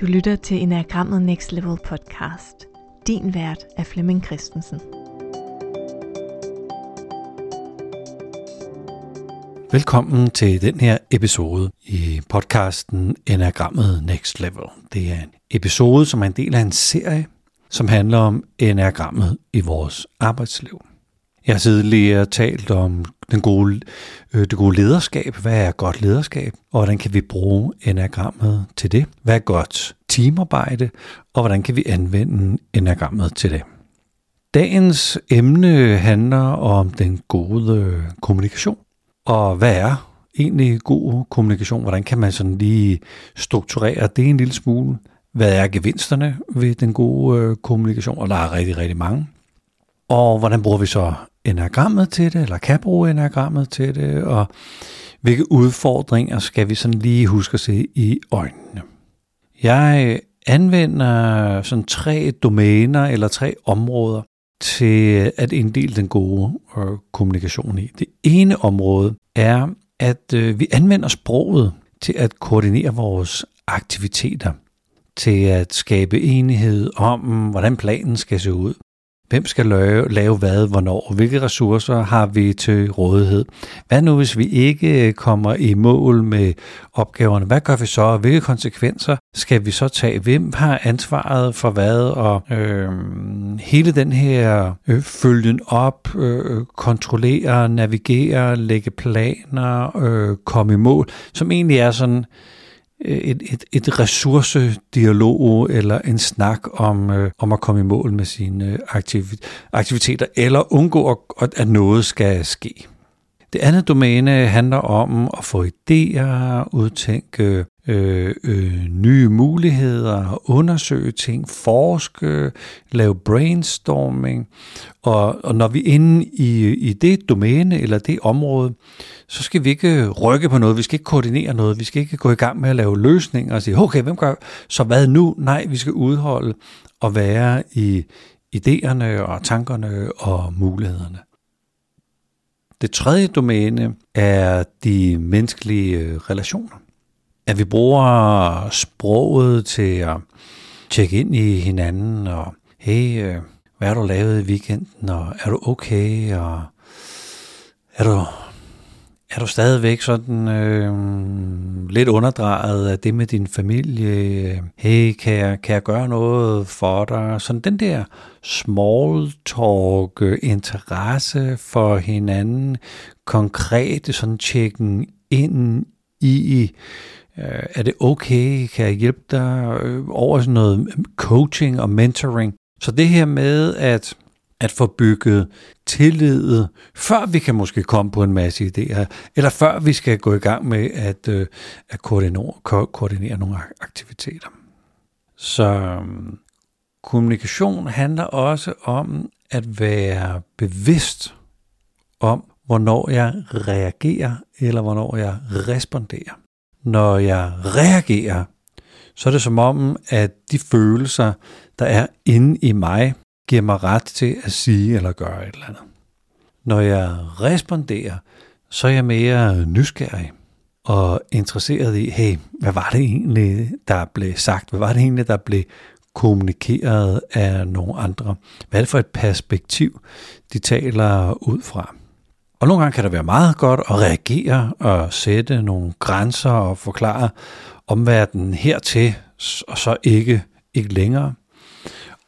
Du lytter til Enagrammet Next Level podcast. Din vært er Flemming Christensen. Velkommen til den her episode i podcasten Enagrammet Next Level. Det er en episode, som er en del af en serie, som handler om enagrammet i vores arbejdsliv. Jeg har tidligere talt om den gode, øh, det gode lederskab. Hvad er godt lederskab? Og hvordan kan vi bruge enagrammet til det? Hvad er godt teamarbejde? Og hvordan kan vi anvende enagrammet til det? Dagens emne handler om den gode øh, kommunikation. Og hvad er egentlig god kommunikation? Hvordan kan man sådan lige strukturere det en lille smule? Hvad er gevinsterne ved den gode øh, kommunikation? Og der er rigtig, rigtig mange. Og hvordan bruger vi så enagrammet til det, eller kan bruge enagrammet til det, og hvilke udfordringer skal vi sådan lige huske at se i øjnene. Jeg anvender sådan tre domæner eller tre områder til at inddele den gode øh, kommunikation i. Det ene område er, at øh, vi anvender sproget til at koordinere vores aktiviteter, til at skabe enighed om, hvordan planen skal se ud, Hvem skal lave, lave hvad, hvornår? Hvilke ressourcer har vi til rådighed? Hvad nu, hvis vi ikke øh, kommer i mål med opgaverne? Hvad gør vi så? Hvilke konsekvenser skal vi så tage? Hvem har ansvaret for hvad? Og øh, hele den her øh, følgen op, øh, kontrollere, navigere, lægge planer, øh, komme i mål, som egentlig er sådan Øh, et, et, et ressourcedialog eller en snak om, øh, om at komme i mål med sine øh, aktiviteter, eller undgå, at, at noget skal ske. Det andet domæne handler om at få idéer, udtænke øh, øh, nye muligheder, undersøge ting, forske, lave brainstorming. Og, og når vi er inde i, i det domæne eller det område, så skal vi ikke rykke på noget, vi skal ikke koordinere noget, vi skal ikke gå i gang med at lave løsninger og sige, okay, hvem gør så hvad nu? Nej, vi skal udholde og være i idéerne og tankerne og mulighederne. Det tredje domæne er de menneskelige øh, relationer. At vi bruger sproget til at tjekke ind i hinanden, og hey, øh, hvad har du lavet i weekenden, og er du okay, og er du, er du stadigvæk sådan øh, lidt underdrejet af det med din familie? Hey, kan jeg, kan jeg gøre noget for dig? Sådan den der small talk, øh, interesse for hinanden, konkrete sådan tjekken ind i Øh, er det okay? Kan jeg hjælpe dig øh, over sådan noget coaching og mentoring? Så det her med at, at få bygget tillid, før vi kan måske komme på en masse idéer, eller før vi skal gå i gang med at, øh, at koordinere, ko- koordinere nogle aktiviteter. Så øhm, kommunikation handler også om at være bevidst om, hvornår jeg reagerer, eller hvornår jeg responderer når jeg reagerer, så er det som om, at de følelser, der er inde i mig, giver mig ret til at sige eller gøre et eller andet. Når jeg responderer, så er jeg mere nysgerrig og interesseret i, hey, hvad var det egentlig, der blev sagt? Hvad var det egentlig, der blev kommunikeret af nogle andre? Hvad er det for et perspektiv, de taler ud fra? Og nogle gange kan det være meget godt at reagere og sætte nogle grænser og forklare omverdenen hertil, og så ikke, ikke længere.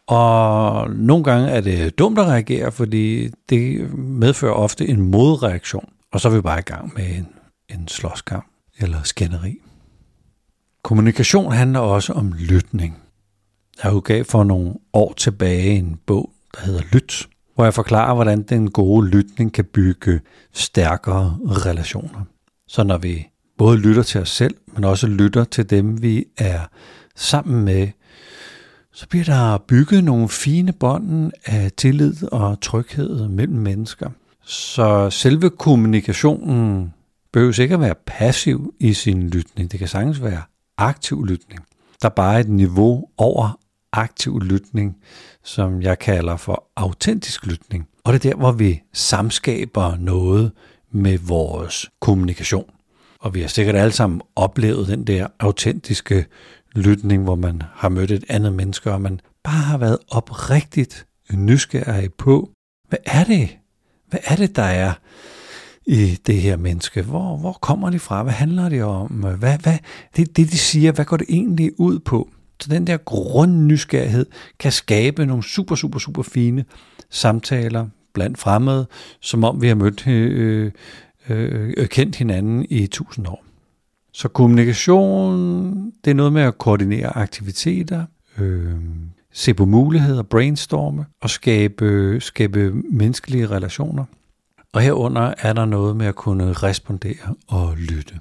Og nogle gange er det dumt at reagere, fordi det medfører ofte en modreaktion. Og så er vi bare i gang med en, en slåskamp eller skænderi. Kommunikation handler også om lytning. Jeg udgav for nogle år tilbage en bog, der hedder Lyt, hvor jeg forklarer, hvordan den gode lytning kan bygge stærkere relationer. Så når vi både lytter til os selv, men også lytter til dem, vi er sammen med, så bliver der bygget nogle fine bånd af tillid og tryghed mellem mennesker. Så selve kommunikationen behøver ikke at være passiv i sin lytning. Det kan sagtens være aktiv lytning. Der er bare et niveau over aktiv lytning, som jeg kalder for autentisk lytning. Og det er der, hvor vi samskaber noget med vores kommunikation. Og vi har sikkert alle sammen oplevet den der autentiske lytning, hvor man har mødt et andet menneske, og man bare har været oprigtigt nysgerrig på, hvad er det? Hvad er det, der er i det her menneske? Hvor, hvor kommer de fra? Hvad handler det om? Hvad, hvad, det, det, de siger, hvad går det egentlig ud på? Så den der grundnysgerrighed kan skabe nogle super, super, super fine samtaler blandt fremmede, som om vi har mødt øh, øh, øh kendt hinanden i tusind år. Så kommunikation, det er noget med at koordinere aktiviteter, øh, se på muligheder, brainstorme og skabe, skabe menneskelige relationer. Og herunder er der noget med at kunne respondere og lytte.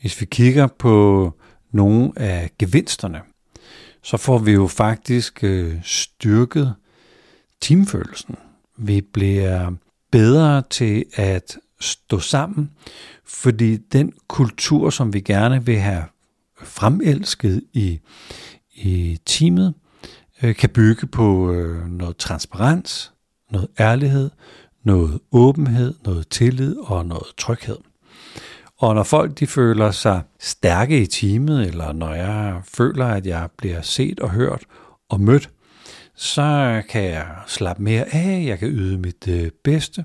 Hvis vi kigger på nogle af gevinsterne, så får vi jo faktisk øh, styrket teamfølelsen. Vi bliver bedre til at stå sammen, fordi den kultur, som vi gerne vil have fremelsket i, i teamet, øh, kan bygge på øh, noget transparens, noget ærlighed, noget åbenhed, noget tillid og noget tryghed. Og når folk de føler sig stærke i teamet, eller når jeg føler, at jeg bliver set og hørt og mødt, så kan jeg slappe mere af, jeg kan yde mit øh, bedste,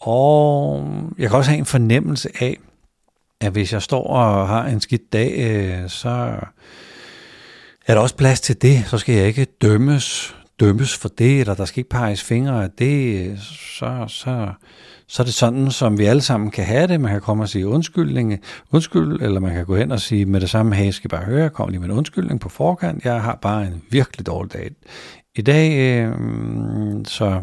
og jeg kan også have en fornemmelse af, at hvis jeg står og har en skidt dag, øh, så er der også plads til det. Så skal jeg ikke dømmes, dømmes for det, eller der skal ikke peges fingre af det. Så, så, så er det sådan, som vi alle sammen kan have det. Man kan komme og sige undskyldning, undskyld, eller man kan gå hen og sige med det samme, hey, jeg skal bare høre, jeg kom lige med en undskyldning på forkant. Jeg har bare en virkelig dårlig dag i dag, øh, så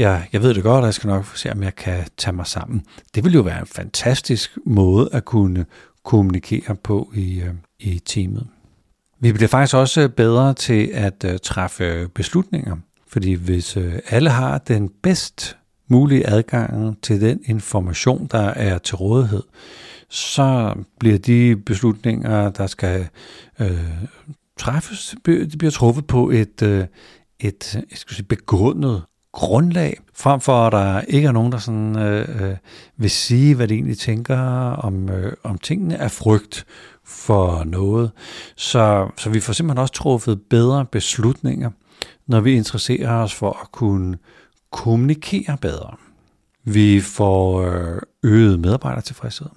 jeg, jeg ved det godt, og jeg skal nok se, om jeg kan tage mig sammen. Det vil jo være en fantastisk måde at kunne kommunikere på i, øh, i teamet. Vi bliver faktisk også bedre til at øh, træffe beslutninger, fordi hvis øh, alle har den bedst mulige adgang til den information, der er til rådighed, så bliver de beslutninger, der skal øh, træffes, de bliver truffet på et, øh, et jeg skal sige, begrundet grundlag, frem for at der ikke er nogen, der sådan, øh, øh, vil sige, hvad de egentlig tænker om, øh, om tingene af frygt for noget. Så, så vi får simpelthen også truffet bedre beslutninger, når vi interesserer os for at kunne kommunikere bedre. Vi får øh, øget medarbejdertilfredshed.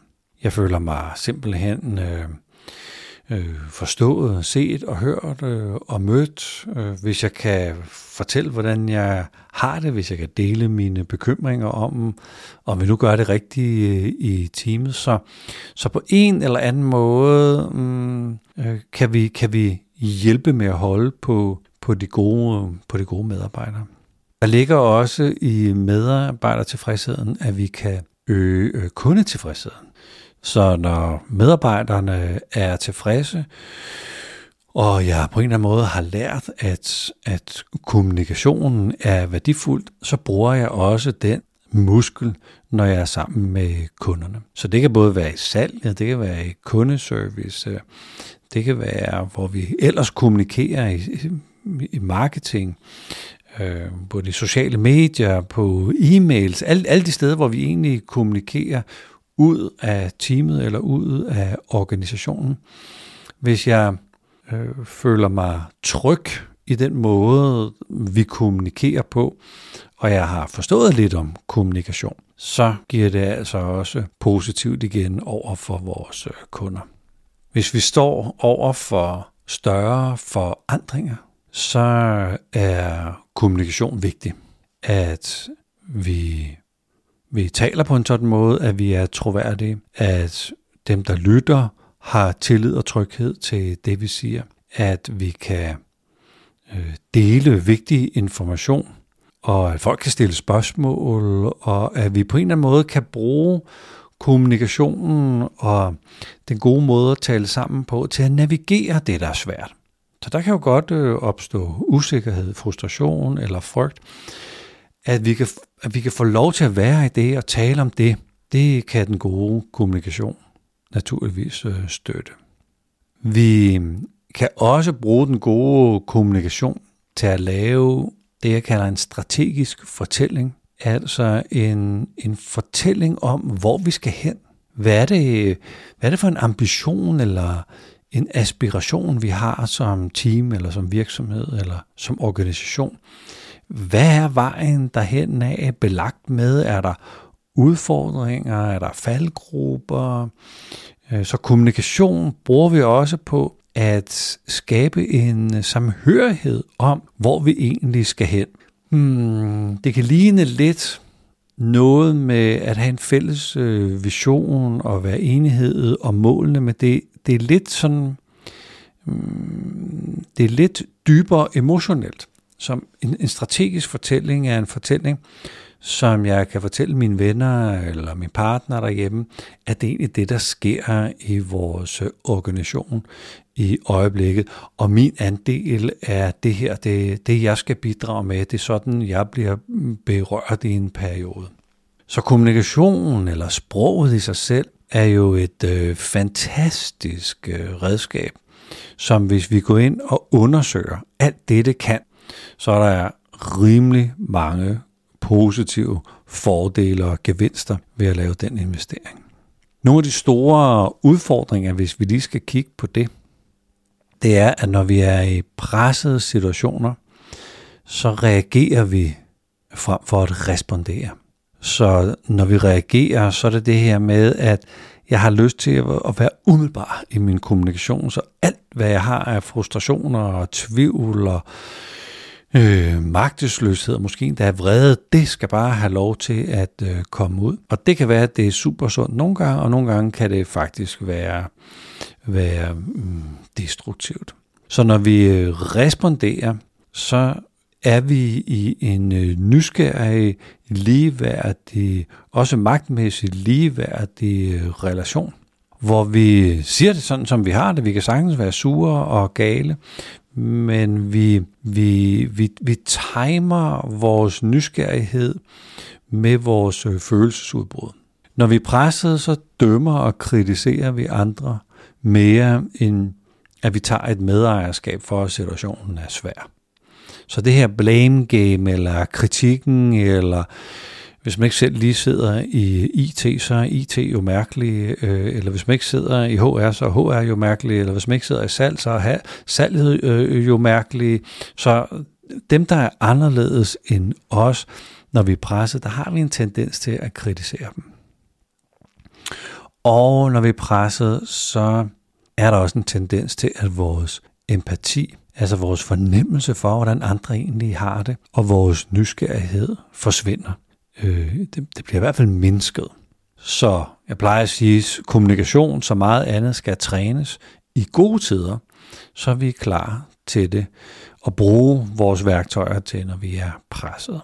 Jeg føler mig simpelthen øh, øh, forstået, set og hørt øh, og mødt. Øh, hvis jeg kan fortælle, hvordan jeg har det, hvis jeg kan dele mine bekymringer om, om vi nu gør det rigtigt øh, i teamet. Så, så på en eller anden måde mm, øh, kan, vi, kan vi hjælpe med at holde på, på, de gode, på de gode medarbejdere. Der ligger også i medarbejdertilfredsheden, at vi kan øge øh, kundetilfredsheden. Så når medarbejderne er tilfredse, og jeg på en eller anden måde har lært, at, at kommunikationen er værdifuldt, så bruger jeg også den muskel, når jeg er sammen med kunderne. Så det kan både være i salg, det kan være i kundeservice, det kan være, hvor vi ellers kommunikerer i, i marketing, øh, på de sociale medier, på e-mails, alle, alle de steder, hvor vi egentlig kommunikerer ud af teamet eller ud af organisationen. Hvis jeg øh, føler mig tryg i den måde, vi kommunikerer på, og jeg har forstået lidt om kommunikation, så giver det altså også positivt igen over for vores øh, kunder. Hvis vi står over for større forandringer, så er kommunikation vigtig. At vi vi taler på en sådan måde, at vi er troværdige, at dem, der lytter, har tillid og tryghed til det, vi siger, at vi kan øh, dele vigtig information, og at folk kan stille spørgsmål, og at vi på en eller anden måde kan bruge kommunikationen og den gode måde at tale sammen på til at navigere det, der er svært. Så der kan jo godt øh, opstå usikkerhed, frustration eller frygt at vi, kan, at vi kan få lov til at være i det og tale om det, det kan den gode kommunikation naturligvis øh, støtte. Vi mm, kan også bruge den gode kommunikation til at lave det, jeg kalder en strategisk fortælling. Altså en, en fortælling om, hvor vi skal hen. Hvad er det, hvad er det for en ambition eller en aspiration, vi har som team, eller som virksomhed, eller som organisation? Hvad er vejen derhen af belagt med? Er der udfordringer? Er der faldgrupper? Øh, så kommunikation bruger vi også på at skabe en samhørighed om, hvor vi egentlig skal hen. Hmm, det kan ligne lidt noget med at have en fælles øh, vision og være enighed om målene, men det, det er lidt sådan, hmm, det er lidt dybere emotionelt. Som en, en strategisk fortælling er en fortælling, som jeg kan fortælle mine venner eller min partner derhjemme, at det er egentlig det, der sker i vores øh, organisation i øjeblikket. Og min andel er det her, det, det jeg skal bidrage med, det er sådan, jeg bliver berørt i en periode. Så kommunikationen eller sproget i sig selv er jo et øh, fantastisk øh, redskab, som hvis vi går ind og undersøger alt det, det kan, så er der rimelig mange positive fordele og gevinster ved at lave den investering. Nogle af de store udfordringer, hvis vi lige skal kigge på det, det er, at når vi er i pressede situationer, så reagerer vi frem for at respondere. Så når vi reagerer, så er det det her med, at jeg har lyst til at være umiddelbar i min kommunikation, så alt hvad jeg har af frustrationer og tvivl og øh, øh, magtesløshed, måske endda vrede, det skal bare have lov til at øh, komme ud. Og det kan være, at det er super sundt nogle gange, og nogle gange kan det faktisk være, være mm, destruktivt. Så når vi øh, responderer, så er vi i en øh, nysgerrig, ligeværdig, også magtmæssig ligeværdig øh, relation, hvor vi siger det sådan, som vi har det. Vi kan sagtens være sure og gale, men vi, vi, vi, vi timer vores nysgerrighed med vores øh, følelsesudbrud. Når vi er presset, så dømmer og kritiserer vi andre mere, end at vi tager et medejerskab for, at situationen er svær. Så det her blame game, eller kritikken, eller hvis man ikke selv lige sidder i IT, så er IT jo mærkelig, øh, eller hvis man ikke sidder i HR, så er HR jo mærkelig, eller hvis man ikke sidder i salg, så er salget øh, øh jo mærkelig. Så dem, der er anderledes end os, når vi er presset, der har vi en tendens til at kritisere dem. Og når vi er presset, så er der også en tendens til, at vores empati, altså vores fornemmelse for, hvordan andre egentlig har det, og vores nysgerrighed forsvinder øh, det, det bliver i hvert fald mindsket. Så jeg plejer at sige, at kommunikation så meget andet skal trænes i gode tider, så vi er klar til det og bruge vores værktøjer til, når vi er presset.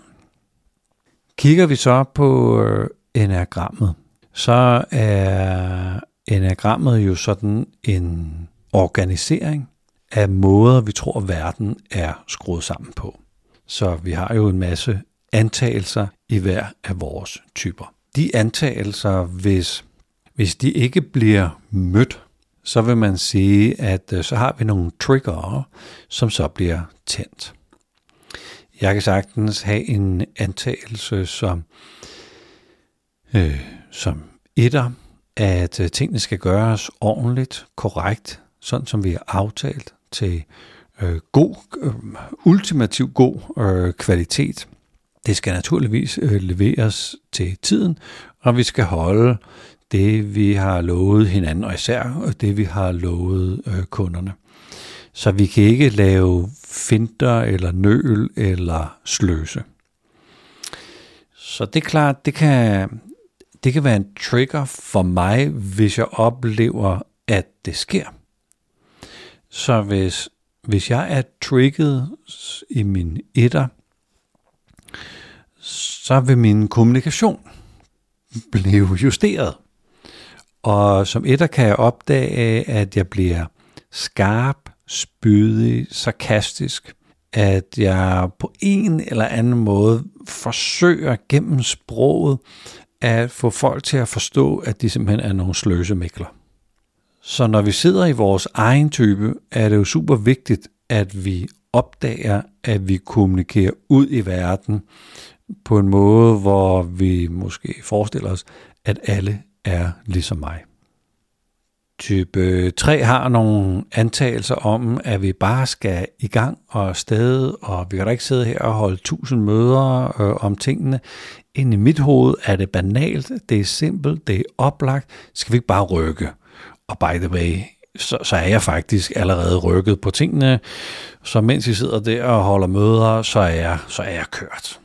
Kigger vi så på øh, enagrammet, så er enagrammet jo sådan en organisering af måder, vi tror, verden er skruet sammen på. Så vi har jo en masse antagelser i hver af vores typer. De antagelser, hvis, hvis de ikke bliver mødt, så vil man sige, at øh, så har vi nogle trigger, som så bliver tændt. Jeg kan sagtens have en antagelse som, øh, som etter, at øh, tingene skal gøres ordentligt, korrekt, sådan som vi har aftalt til øh, god, øh, ultimativ god øh, kvalitet. Det skal naturligvis øh, leveres til tiden, og vi skal holde det, vi har lovet hinanden, og især øh, det, vi har lovet øh, kunderne. Så vi kan ikke lave finter eller nøl eller sløse. Så det er klart, det kan, det kan være en trigger for mig, hvis jeg oplever, at det sker. Så hvis, hvis jeg er trigget i min etter, så vil min kommunikation blive justeret. Og som etter kan jeg opdage, at jeg bliver skarp, spydig, sarkastisk, at jeg på en eller anden måde forsøger gennem sproget at få folk til at forstå, at de simpelthen er nogle sløsemækler. Så når vi sidder i vores egen type, er det jo super vigtigt, at vi opdager, at vi kommunikerer ud i verden på en måde, hvor vi måske forestiller os, at alle er ligesom mig. Type 3 har nogle antagelser om, at vi bare skal i gang og afsted, og vi kan da ikke sidde her og holde tusind møder øh, om tingene. Ind i mit hoved er det banalt, det er simpelt, det er oplagt. Skal vi ikke bare rykke? Og by the way, så, så er jeg faktisk allerede rykket på tingene. Så mens I sidder der og holder møder, så er jeg, så er jeg kørt.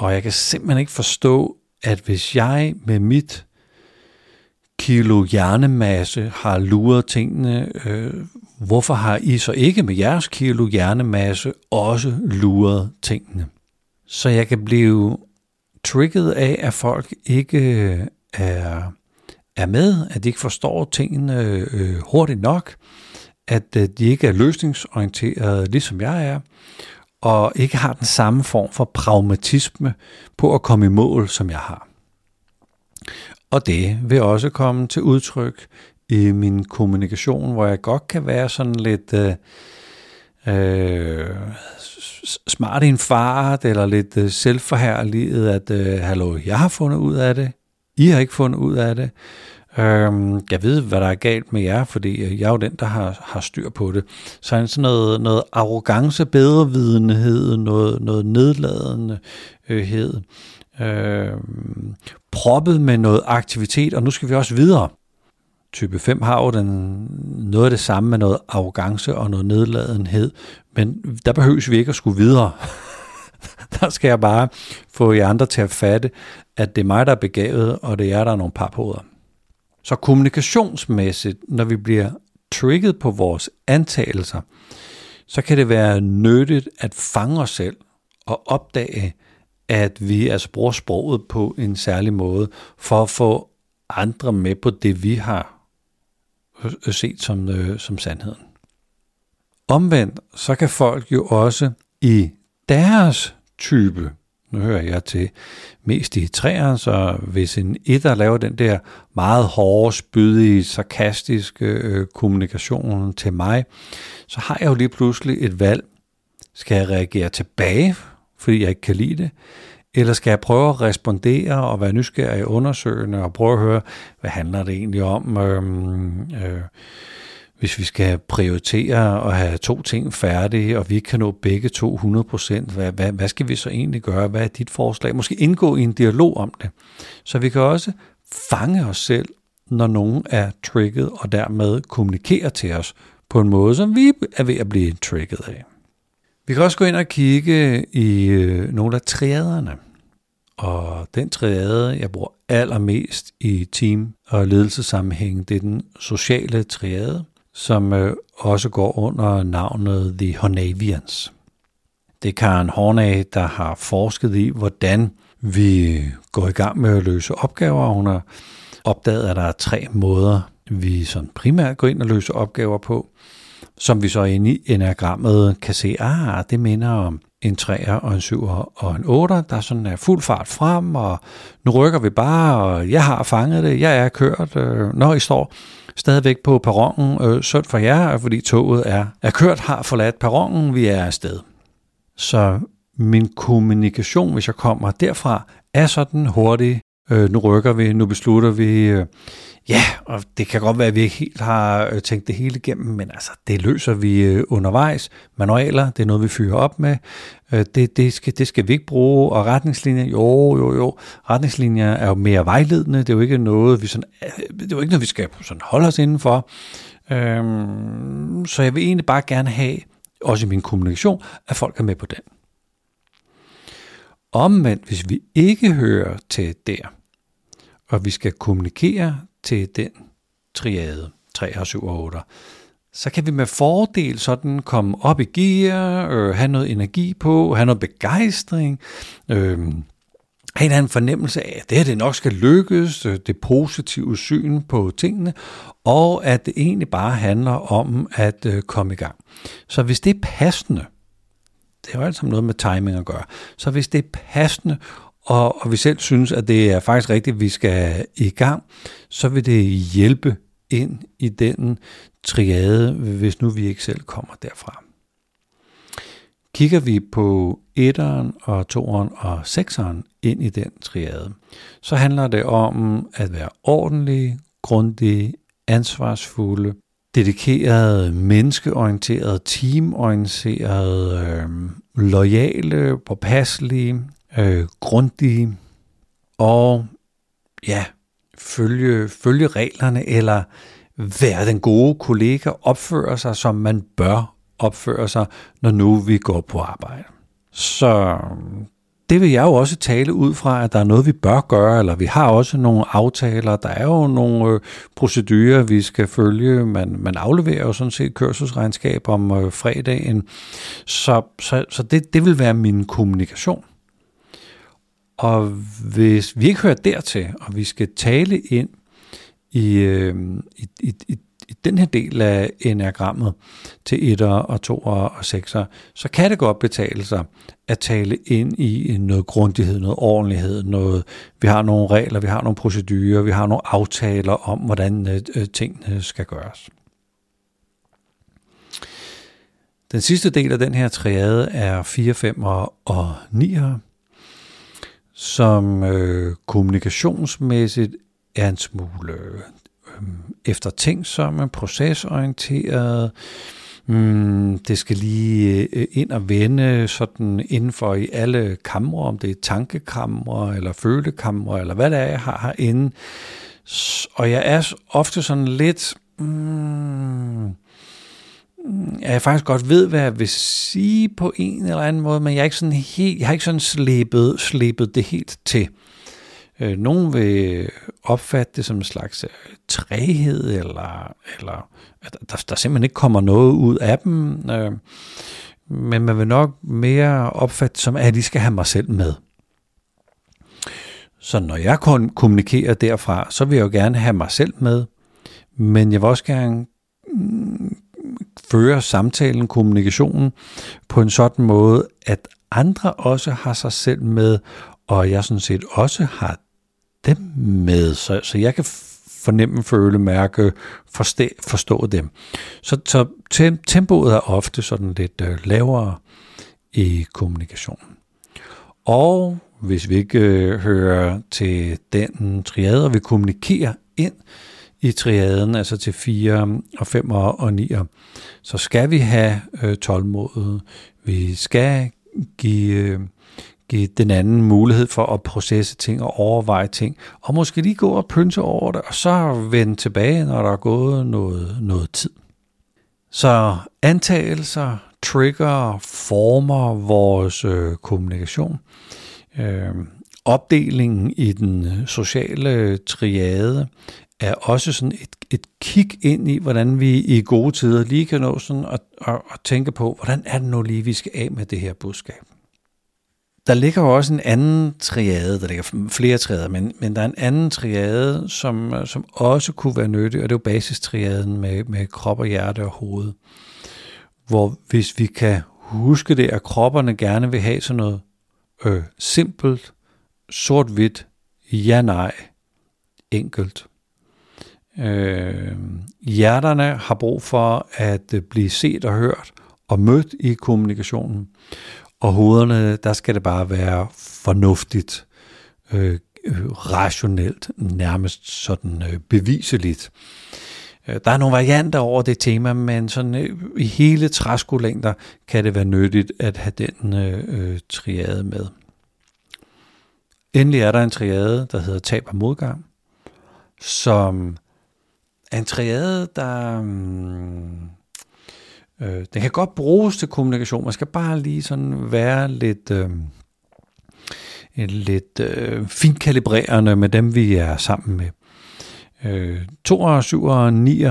Og jeg kan simpelthen ikke forstå, at hvis jeg med mit kilo hjernemasse har luret tingene, øh, hvorfor har I så ikke med jeres kilo hjernemasse også luret tingene? Så jeg kan blive trigget af, at folk ikke øh, er, er med, at de ikke forstår tingene øh, hurtigt nok, at øh, de ikke er løsningsorienterede, ligesom jeg er, og ikke har den samme form for pragmatisme på at komme i mål, som jeg har. Og det vil også komme til udtryk i min kommunikation, hvor jeg godt kan være sådan lidt øh, øh, smart i en fart, eller lidt øh, selvforherliget, at øh, hallo, jeg har fundet ud af det, I har ikke fundet ud af det. Øh, jeg ved, hvad der er galt med jer, fordi jeg er jo den, der har, har styr på det. Så er sådan noget, noget arrogance, bedrevidenhed, noget, noget nedladenhed, øh, øhm, proppet med noget aktivitet, og nu skal vi også videre. Type 5 har jo den, noget af det samme med noget arrogance og noget nedladenhed, men der behøves vi ikke at skulle videre. der skal jeg bare få jer andre til at fatte, at det er mig, der er begavet, og det er jer, der er nogle paphoveder. Så kommunikationsmæssigt, når vi bliver trigget på vores antagelser, så kan det være nyttigt at fange os selv og opdage, at vi altså bruger sproget på en særlig måde, for at få andre med på det, vi har øh, set som, øh, som sandheden. Omvendt, så kan folk jo også i deres type, nu hører jeg til mest i træer, så hvis en etter laver den der meget hårde, spydige, sarkastiske øh, kommunikation til mig, så har jeg jo lige pludselig et valg. Skal jeg reagere tilbage, fordi jeg ikke kan lide det? Eller skal jeg prøve at respondere og være nysgerrig undersøgende og prøve at høre, hvad handler det egentlig om, øhm, øh, hvis vi skal prioritere og have to ting færdige, og vi ikke kan nå begge to 100%, hvad, hvad, hvad skal vi så egentlig gøre? Hvad er dit forslag? Måske indgå i en dialog om det. Så vi kan også fange os selv, når nogen er trigget, og dermed kommunikere til os på en måde, som vi er ved at blive trigget af. Vi kan også gå ind og kigge i øh, nogle af triaderne. Og den triade, jeg bruger allermest i team- og ledelsessammenhæng, det er den sociale triade, som øh, også går under navnet The Hornavians. Det er Karen Hornag, der har forsket i, hvordan vi går i gang med at løse opgaver. Hun har opdaget, at der er tre måder, vi sådan primært går ind og løser opgaver på som vi så inde i enagrammet kan se, ah, det minder om en 3'er og en 7'er og en 8'er, der sådan er fuld fart frem, og nu rykker vi bare, og jeg har fanget det, jeg er kørt, øh, når I står stadigvæk på perronen, øh, sødt for jer, fordi toget er, er kørt, har forladt perronen, vi er afsted. Så min kommunikation, hvis jeg kommer derfra, er sådan hurtig, øh, nu rykker vi, nu beslutter vi, øh, Ja, og det kan godt være, at vi ikke helt har øh, tænkt det hele igennem, men altså, det løser vi øh, undervejs. Manualer, det er noget, vi fyrer op med. Øh, det, det, skal, det skal vi ikke bruge. Og retningslinjer, jo, jo, jo. Retningslinjer er jo mere vejledende. Det er jo ikke noget, vi, sådan, det er jo ikke noget, vi skal sådan holde os indenfor. Øhm, så jeg vil egentlig bare gerne have, også i min kommunikation, at folk er med på den. Omvendt, hvis vi ikke hører til der, og vi skal kommunikere til den triade, 3 7 og 8, så kan vi med fordel sådan komme op i gear, øh, have noget energi på, have noget begejstring, øh, have en fornemmelse af, at det her det nok skal lykkes, øh, det positive syn på tingene, og at det egentlig bare handler om at øh, komme i gang. Så hvis det er passende, det har jo altid noget med timing at gøre, så hvis det er passende og, og vi selv synes, at det er faktisk rigtigt, at vi skal i gang, så vil det hjælpe ind i den triade, hvis nu vi ikke selv kommer derfra. Kigger vi på etteren og toeren og sekseren ind i den triade, så handler det om at være ordentlig, grundig, ansvarsfulde, dedikeret, menneskeorienteret, teamorienteret, øh, lojale, påpasselige, øh, grundige og ja, følge, følge reglerne eller være den gode kollega, opføre sig, som man bør opføre sig, når nu vi går på arbejde. Så det vil jeg jo også tale ud fra, at der er noget, vi bør gøre, eller vi har også nogle aftaler. Der er jo nogle øh, procedurer, vi skal følge. Man, man afleverer jo sådan set kørselsregnskab om øh, fredagen. Så, så, så det, det vil være min kommunikation. Og hvis vi ikke hører dertil, og vi skal tale ind i, øh, i, i, i i den her del af enagrammet til etter og toer og sekser, så kan det godt betale sig at tale ind i noget grundighed, noget ordentlighed, noget, vi har nogle regler, vi har nogle procedurer, vi har nogle aftaler om, hvordan øh, øh tingene skal gøres. Den sidste del af den her triade er 4, 5 og 9, som øh, kommunikationsmæssigt er en smule øh, eftertænksomme, procesorienterede. Mm, det skal lige øh, ind og vende sådan indenfor i alle kamre, om det er tankekamre eller følekamre, eller hvad det er, jeg har herinde. Og jeg er ofte sådan lidt... Mm, Mm, jeg faktisk godt ved, hvad jeg vil sige på en eller anden måde, men jeg, er ikke sådan helt, jeg har ikke sådan slæbet, slæbet det helt til. Øh, nogen vil opfatte det som en slags øh, træhed, eller, eller at der, der simpelthen ikke kommer noget ud af dem. Øh, men man vil nok mere opfatte som, at de skal have mig selv med. Så når jeg kommunikerer derfra, så vil jeg jo gerne have mig selv med, men jeg vil også gerne mm, fører føre samtalen, kommunikationen på en sådan måde, at andre også har sig selv med, og jeg sådan set også har dem med, så, så jeg kan fornemme, føle, mærke, forstå, forstå dem. Så, så tempoet er ofte sådan lidt øh, lavere i kommunikationen. Og hvis vi ikke øh, hører til den triade, og vi kommunikerer ind i triaden, altså til 4 og 5 og 9, så skal vi have øh, tålmodet. Vi skal give øh, give den anden mulighed for at processe ting og overveje ting, og måske lige gå og pynte over det, og så vende tilbage, når der er gået noget, noget tid. Så antagelser, trigger, former vores øh, kommunikation. Øh, opdelingen i den sociale triade er også sådan et, et kig ind i, hvordan vi i gode tider lige kan nå sådan at, at, at tænke på, hvordan er det nu lige, vi skal af med det her budskab. Der ligger jo også en anden triade, der ligger flere triader, men, men der er en anden triade, som, som også kunne være nyttig, og det er jo basistriaden med, med krop og hjerte og hoved. Hvor hvis vi kan huske det, at kropperne gerne vil have sådan noget øh, simpelt, sort-hvidt, ja-nej, enkelt. Øh, hjerterne har brug for at øh, blive set og hørt og mødt i kommunikationen. Og hovederne, der skal det bare være fornuftigt, øh, rationelt, nærmest sådan øh, beviseligt. Øh, der er nogle varianter over det tema, men sådan øh, i hele træskolængder kan det være nyttigt at have den øh, øh, triade med. Endelig er der en triade, der hedder tab og modgang, som er en triade, der... Um, Øh, den kan godt bruges til kommunikation. Man skal bare lige sådan være lidt, øh, lidt øh, fint kalibrerende med dem, vi er sammen med. Øh, 2, 7 og 9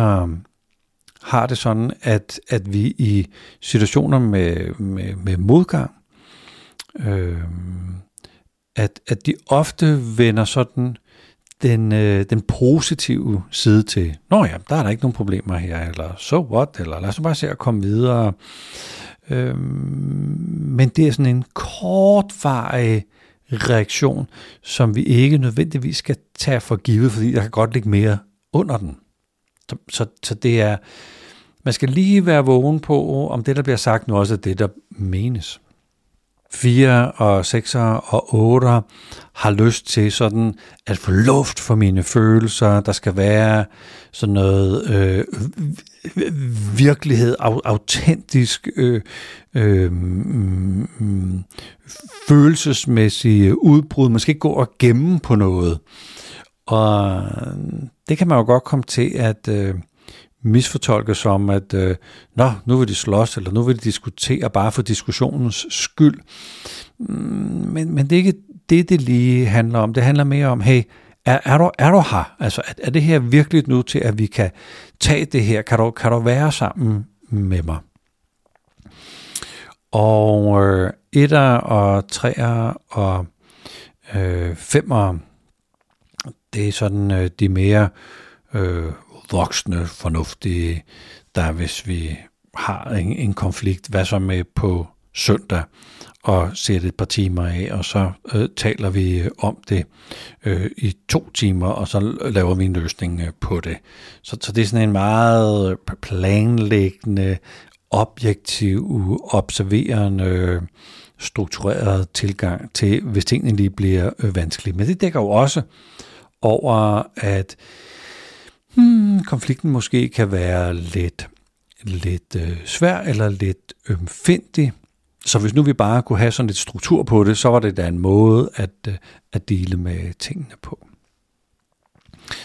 har det sådan, at, at vi i situationer med, med, med modgang, øh, at, at de ofte vender sådan den, øh, den positive side til, nå ja, der er der ikke nogen problemer her, eller so what, eller lad os bare se at komme videre. Øhm, men det er sådan en kortvarig reaktion, som vi ikke nødvendigvis skal tage for givet, fordi der kan godt ligge mere under den. Så, så, så det er, man skal lige være vågen på, om det, der bliver sagt nu også er det, der menes. 4 og 6 og 8 har lyst til sådan at få luft for mine følelser. Der skal være sådan noget øh, virkelighed, autentisk øh, øh, følelsesmæssige udbrud. Man skal ikke gå og gemme på noget. Og det kan man jo godt komme til at øh, misfortolke som, at øh, Nå, nu vil de slås, eller nu vil de diskutere bare for diskussionens skyld. Mm, men, men det er ikke det, det lige handler om. Det handler mere om, hey, er, er, du, er du her? Altså, er, er det her virkelig nu til, at vi kan tage det her? Kan du, kan du være sammen med mig? Og øh, etter og treer og øh, femmer, det er sådan øh, de mere øh, voksne, fornuftige, der hvis vi har en, en konflikt, hvad så med på søndag, og sætte et par timer af, og så øh, taler vi om det øh, i to timer, og så laver vi en løsning øh, på det. Så, så det er sådan en meget planlæggende, objektiv, observerende, struktureret tilgang til, hvis tingene lige bliver øh, vanskelige. Men det dækker jo også over, at hmm, konflikten måske kan være lidt, lidt øh, svær eller lidt ømfindig. Så hvis nu vi bare kunne have sådan lidt struktur på det, så var det da en måde at, øh, at dele med tingene på.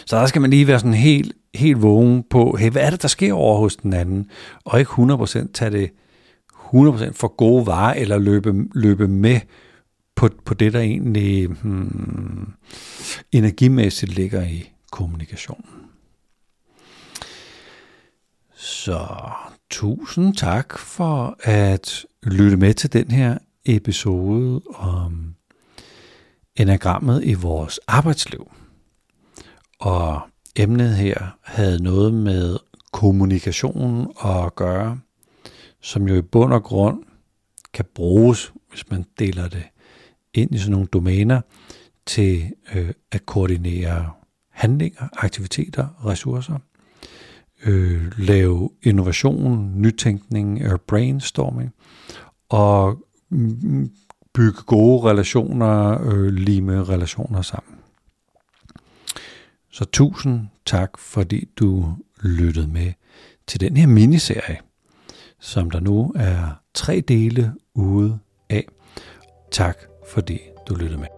Så der skal man lige være sådan helt, helt vågen på, hey, hvad er det, der sker over hos den anden? Og ikke 100% tage det 100% for gode varer, eller løbe, løbe med på, på det, der egentlig hmm, energimæssigt ligger i kommunikationen. Så tusind tak for at lytte med til den her episode om enagrammet i vores arbejdsliv. Og emnet her havde noget med kommunikation at gøre, som jo i bund og grund kan bruges, hvis man deler det ind i sådan nogle domæner, til øh, at koordinere handlinger, aktiviteter, ressourcer – øh, lave innovation, nytænkning og brainstorming, og bygge gode relationer, øh, lime relationer sammen. Så tusind tak, fordi du lyttede med til den her miniserie, som der nu er tre dele ude af. Tak, fordi du lyttede med.